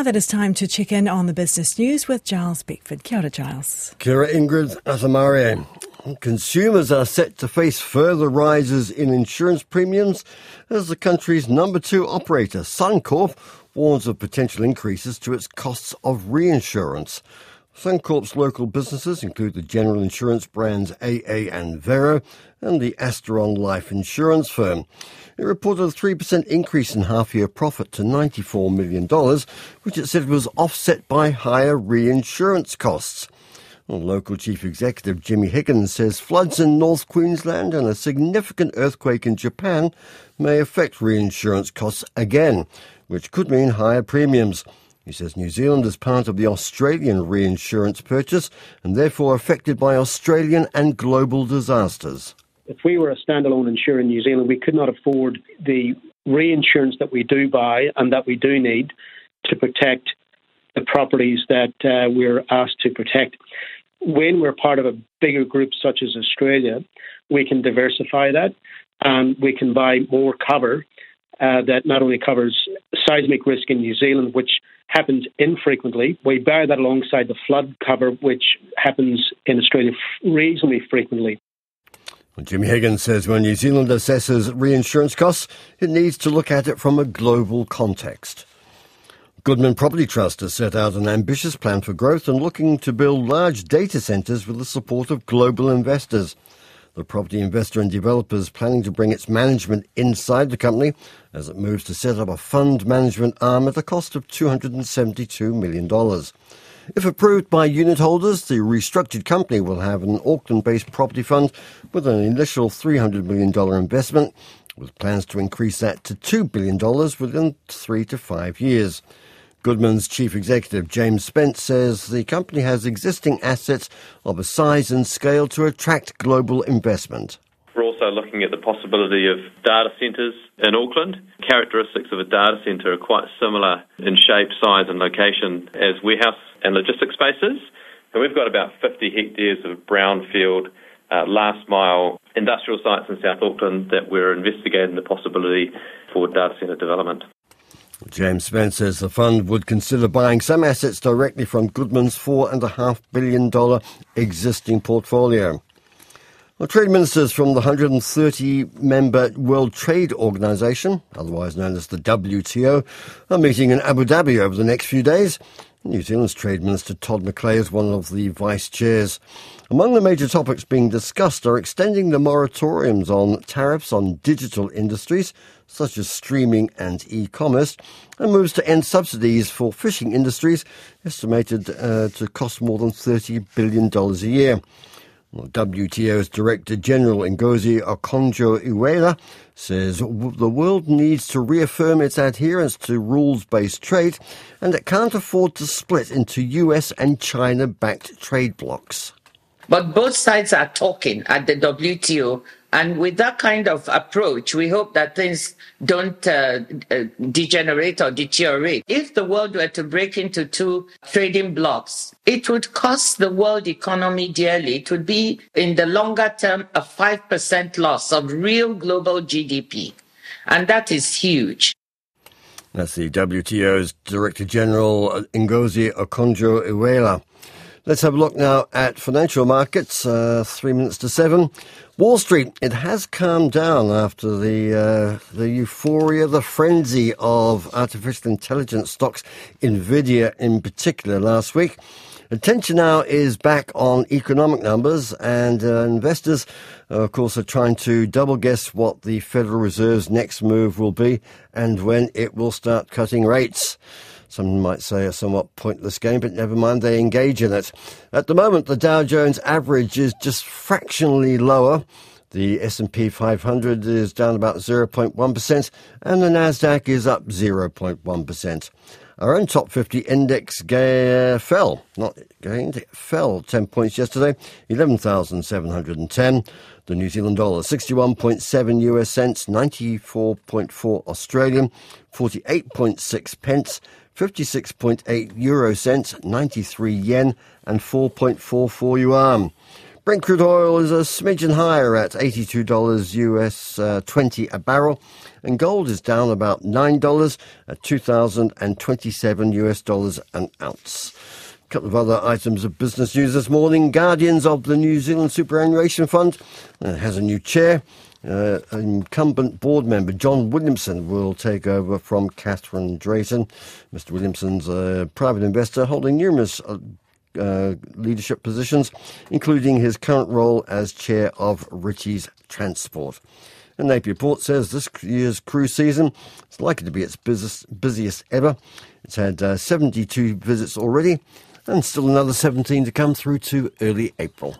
now that it's time to check in on the business news with Giles Beckford. Kia ora, Giles. Kia ora, Ingrid Atamarie. Consumers are set to face further rises in insurance premiums as the country's number two operator, Suncorp, warns of potential increases to its costs of reinsurance. Suncorp's local businesses include the general insurance brands AA and Vero and the Asteron Life Insurance firm. It reported a 3% increase in half year profit to $94 million, which it said was offset by higher reinsurance costs. Well, local Chief Executive Jimmy Higgins says floods in North Queensland and a significant earthquake in Japan may affect reinsurance costs again, which could mean higher premiums. He says New Zealand is part of the Australian reinsurance purchase and therefore affected by Australian and global disasters. If we were a standalone insurer in New Zealand, we could not afford the reinsurance that we do buy and that we do need to protect the properties that uh, we're asked to protect. When we're part of a bigger group such as Australia, we can diversify that and we can buy more cover uh, that not only covers seismic risk in New Zealand, which happens infrequently. We bear that alongside the flood cover, which happens in Australia reasonably frequently. Well, Jimmy Higgins says when New Zealand assesses reinsurance costs, it needs to look at it from a global context. Goodman Property Trust has set out an ambitious plan for growth and looking to build large data centres with the support of global investors. The property investor and developer is planning to bring its management inside the company as it moves to set up a fund management arm at a cost of $272 million. If approved by unit holders, the restructured company will have an Auckland based property fund with an initial $300 million investment, with plans to increase that to $2 billion within three to five years. Goodman's chief executive, James Spence, says the company has existing assets of a size and scale to attract global investment. We're also looking at the possibility of data centres in Auckland. Characteristics of a data centre are quite similar in shape, size, and location as warehouse and logistics spaces. And we've got about 50 hectares of brownfield, uh, last mile industrial sites in South Auckland that we're investigating the possibility for data centre development. James Spence says the fund would consider buying some assets directly from Goodman's $4.5 billion existing portfolio. Well, trade ministers from the 130 member World Trade Organization, otherwise known as the WTO, are meeting in Abu Dhabi over the next few days. New Zealand's Trade Minister Todd McClay is one of the vice chairs. Among the major topics being discussed are extending the moratoriums on tariffs on digital industries, such as streaming and e-commerce, and moves to end subsidies for fishing industries, estimated uh, to cost more than $30 billion a year. WTO's Director General Ngozi Okonjo-Iweala says the world needs to reaffirm its adherence to rules-based trade and it can't afford to split into US and China-backed trade blocs. But both sides are talking at the WTO and with that kind of approach, we hope that things don't uh, uh, degenerate or deteriorate. If the world were to break into two trading blocks, it would cost the world economy dearly. It would be, in the longer term, a 5% loss of real global GDP. And that is huge. That's the WTO's Director General Ngozi Okonjo-Iweala. Let's have a look now at financial markets. Uh, three minutes to seven. Wall Street, it has calmed down after the uh, the euphoria, the frenzy of artificial intelligence stocks, Nvidia in particular, last week. Attention now is back on economic numbers, and uh, investors, uh, of course, are trying to double guess what the Federal Reserve's next move will be and when it will start cutting rates. Some might say a somewhat pointless game, but never mind, they engage in it. At the moment, the Dow Jones average is just fractionally lower. The S&P 500 is down about 0.1% and the Nasdaq is up 0.1%. Our own top 50 index fell, not gained, fell 10 points yesterday, 11,710. The New Zealand dollar, 61.7 US cents, 94.4 Australian, 48.6 pence. 56.8 euro cents, 93 yen, and 4.44 yuan. Brent crude oil is a smidgen higher at $82 US uh, 20 a barrel, and gold is down about $9 at 2027 US dollars an ounce. A couple of other items of business news this morning. Guardians of the New Zealand Superannuation Fund uh, has a new chair. Uh, incumbent board member John Williamson will take over from Catherine Drayton. Mr. Williamson's a private investor holding numerous uh, uh, leadership positions, including his current role as chair of Ritchie's Transport. And Napier Port says this year's cruise season is likely to be its busiest ever. It's had uh, 72 visits already, and still another 17 to come through to early April.